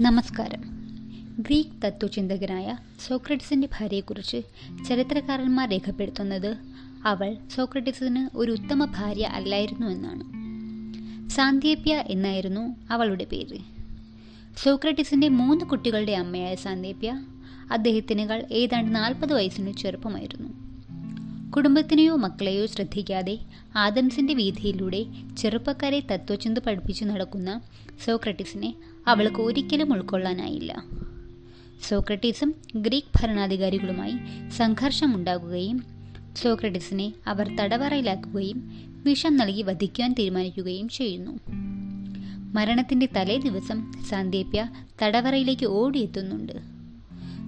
നമസ്കാരം. ഗ്രീക്ക് തത്വചിന്തകനായ സോക്രട്ടീസിന്റെ ഭാര്യയെക്കുറിച്ച് ചരിത്രകാരന്മാർ രേഖപ്പെടുത്തുന്നത് അവൾ സോക്രട്ടീസിന് ഒരു ഉത്തമ ഭാര്യ അല്ലായിരുന്നു എന്നാണ്. സാന്ദീപ്യ എന്നായിരുന്നു അവളുടെ പേര്. സോക്രട്ടീസിന്റെ മൂന്ന് കുട്ടികളുടെ അമ്മയായ സാന്ദീപ്യ അദ്ദേഹത്തിനേക്കാൾ ഏതാണ്ട് നാൽപ്പത് വയസ്സിന് ചെറുപ്പമായിരുന്നു. കുടുംബത്തിനെയോ മക്കളെയോ ശ്രദ്ധിക്കാതെ ആദംസിന്റെ വീഥിയിലൂടെ ചെറുപ്പക്കാരെ തത്വചിന്ത പഠിപ്പിച്ചു നടക്കുന്ന സോക്രട്ടീസിനെ അവൾക്ക് ഒരിക്കലും ഉൾക്കൊള്ളാനായില്ല. സോക്രട്ടീസും ഗ്രീക്ക് ഭരണാധികാരികളുമായി സംഘർഷമുണ്ടാകുകയും സോക്രട്ടീസിനെ അവർ തടവറയിലാക്കുകയും വിഷം നൽകി വധിക്കാൻ തീരുമാനിക്കുകയും ചെയ്യുന്നു. മരണത്തിന്റെ തലേ ദിവസം സാന്ദീപ്യ തടവറയിലേക്ക് ഓടിയെത്തുന്നുണ്ട്.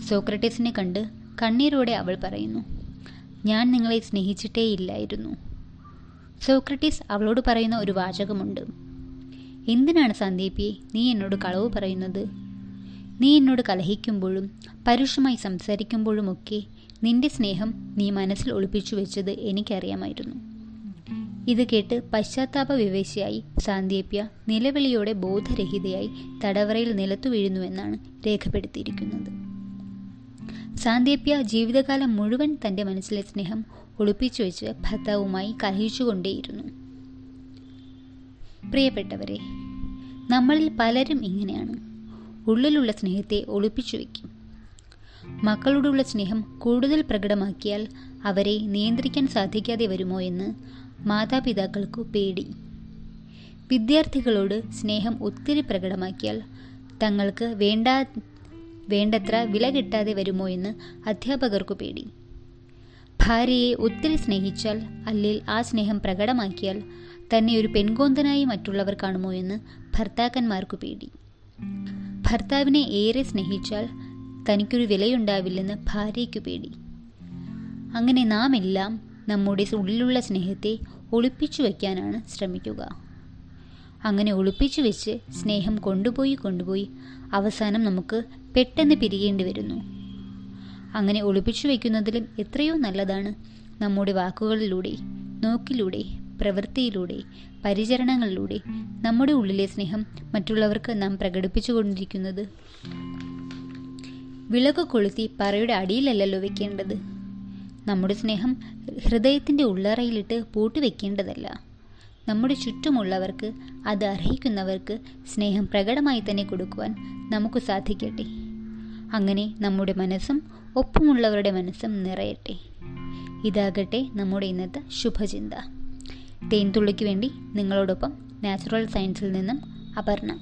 സോക്രട്ടീസിനെ കണ്ട് കണ്ണീരോടെ അവൾ പറയുന്നു ഞാൻ നിങ്ങളെ സ്നേഹിച്ചിട്ടേയില്ലായിരുന്നു. സോക്രട്ടീസ് അവളോട് പറയുന്ന ഒരു വാചകമുണ്ട്. എന്തിനാണ് സന്ദീപി നീ എന്നോട് കളവ് പറയുന്നത്? നീ എന്നോട് കലഹിക്കുമ്പോഴും പരുഷമായി സംസാരിക്കുമ്പോഴുമൊക്കെ നിന്റെ സ്നേഹം നീ മനസ്സിൽ ഒളിപ്പിച്ചു വെച്ചത് എനിക്കറിയാമായിരുന്നു. ഇത് കേട്ട് പശ്ചാത്താപ വിവേശിയായി സാന്ദീപ്യ നിലവിളിയോടെ ബോധരഹിതയായി തടവറയിൽ നിലത്തു വീഴുന്നുവെന്നാണ് രേഖപ്പെടുത്തിയിരിക്കുന്നത്. സാന്ദീപ്യ ജീവിതകാലം മുഴുവൻ തന്റെ മനസ്സിലെ സ്നേഹം ഒളിപ്പിച്ചു വെച്ച് ഭർത്താവുമായി കലഹിച്ചുകൊണ്ടേയിരുന്നു. പ്രിയപ്പെട്ടവരെ നമ്മളിൽ പലരും ഇങ്ങനെയാണ്. ഉള്ളിലുള്ള സ്നേഹത്തെ ഒളിപ്പിച്ചു വയ്ക്കും. മക്കളോടുള്ള സ്നേഹം കൂടുതൽ പ്രകടമാക്കിയാൽ അവരെ നിയന്ത്രിക്കാൻ സാധിക്കാതെ വരുമോ എന്ന് മാതാപിതാക്കൾക്കു പേടി. വിദ്യാർത്ഥികളോട് സ്നേഹം ഒത്തിരി പ്രകടമാക്കിയാൽ തങ്ങൾക്ക് വേണ്ട വേണ്ടത്ര വില കിട്ടാതെ വരുമോ എന്ന് അധ്യാപകർക്കു പേടി. ഭാര്യയെ ഒത്തിരി സ്നേഹിച്ചാൽ അല്ലെങ്കിൽ ആ സ്നേഹം പ്രകടമാക്കിയാൽ തന്നെ ഒരു പെൺകോന്തനായി മറ്റുള്ളവർ കാണുമോ എന്ന് ഭർത്താക്കന്മാർക്ക് പേടി. ഭർത്താവിനെ ഏറെ സ്നേഹിച്ചാൽ തനിക്കൊരു വിലയുണ്ടാവില്ലെന്ന് ഭാര്യയ്ക്കു പേടി. അങ്ങനെ നാം എല്ലാം നമ്മുടെ ഉള്ളിലുള്ള സ്നേഹത്തെ ഒളിപ്പിച്ചു വയ്ക്കാനാണ് ശ്രമിക്കുക. അങ്ങനെ ഒളിപ്പിച്ചു വെച്ച് സ്നേഹം കൊണ്ടുപോയി കൊണ്ടുപോയി അവസാനം നമുക്ക് പെട്ടെന്ന് പിരിയേണ്ടി വരുന്നു. അങ്ങനെ ഒളിപ്പിച്ചു വയ്ക്കുന്നതിലും എത്രയോ നല്ലതാണ്. നമ്മുടെ വാക്കുകളിലൂടെ നോക്കിലൂടെ പ്രവൃത്തിയിലൂടെ പരിചരണങ്ങളിലൂടെ നമ്മുടെ ഉള്ളിലെ സ്നേഹം മറ്റുള്ളവർക്ക് നാം പ്രകടിപ്പിച്ചുകൊണ്ടിരിക്കുന്നത്. വിളക്ക് കൊളുത്തി പറയുടെ അടിയിലല്ലല്ലോ വെക്കേണ്ടത്. നമ്മുടെ സ്നേഹം ഹൃദയത്തിന്റെ ഉള്ളറയിലിട്ട് പൂട്ടി വെക്കേണ്ടതല്ല. നമ്മുടെ ചുറ്റുമുള്ളവർക്ക് അത് അർഹിക്കുന്നവർക്ക് സ്നേഹം പ്രകടമായി തന്നെ കൊടുക്കുവാൻ നമുക്ക് സാധിക്കട്ടെ. അങ്ങനെ നമ്മുടെ മനസ്സും ഒപ്പമുള്ളവരുടെ മനസ്സും നിറയട്ടെ. ഇതാകട്ടെ നമ്മുടെ ഇന്നത്തെ ശുഭചിന്ത. തേൻതുള്ളിക്ക് വേണ്ടി നിങ്ങളോടൊപ്പം നാച്ചുറൽ സയൻസിൽ നിന്നും അപർണ.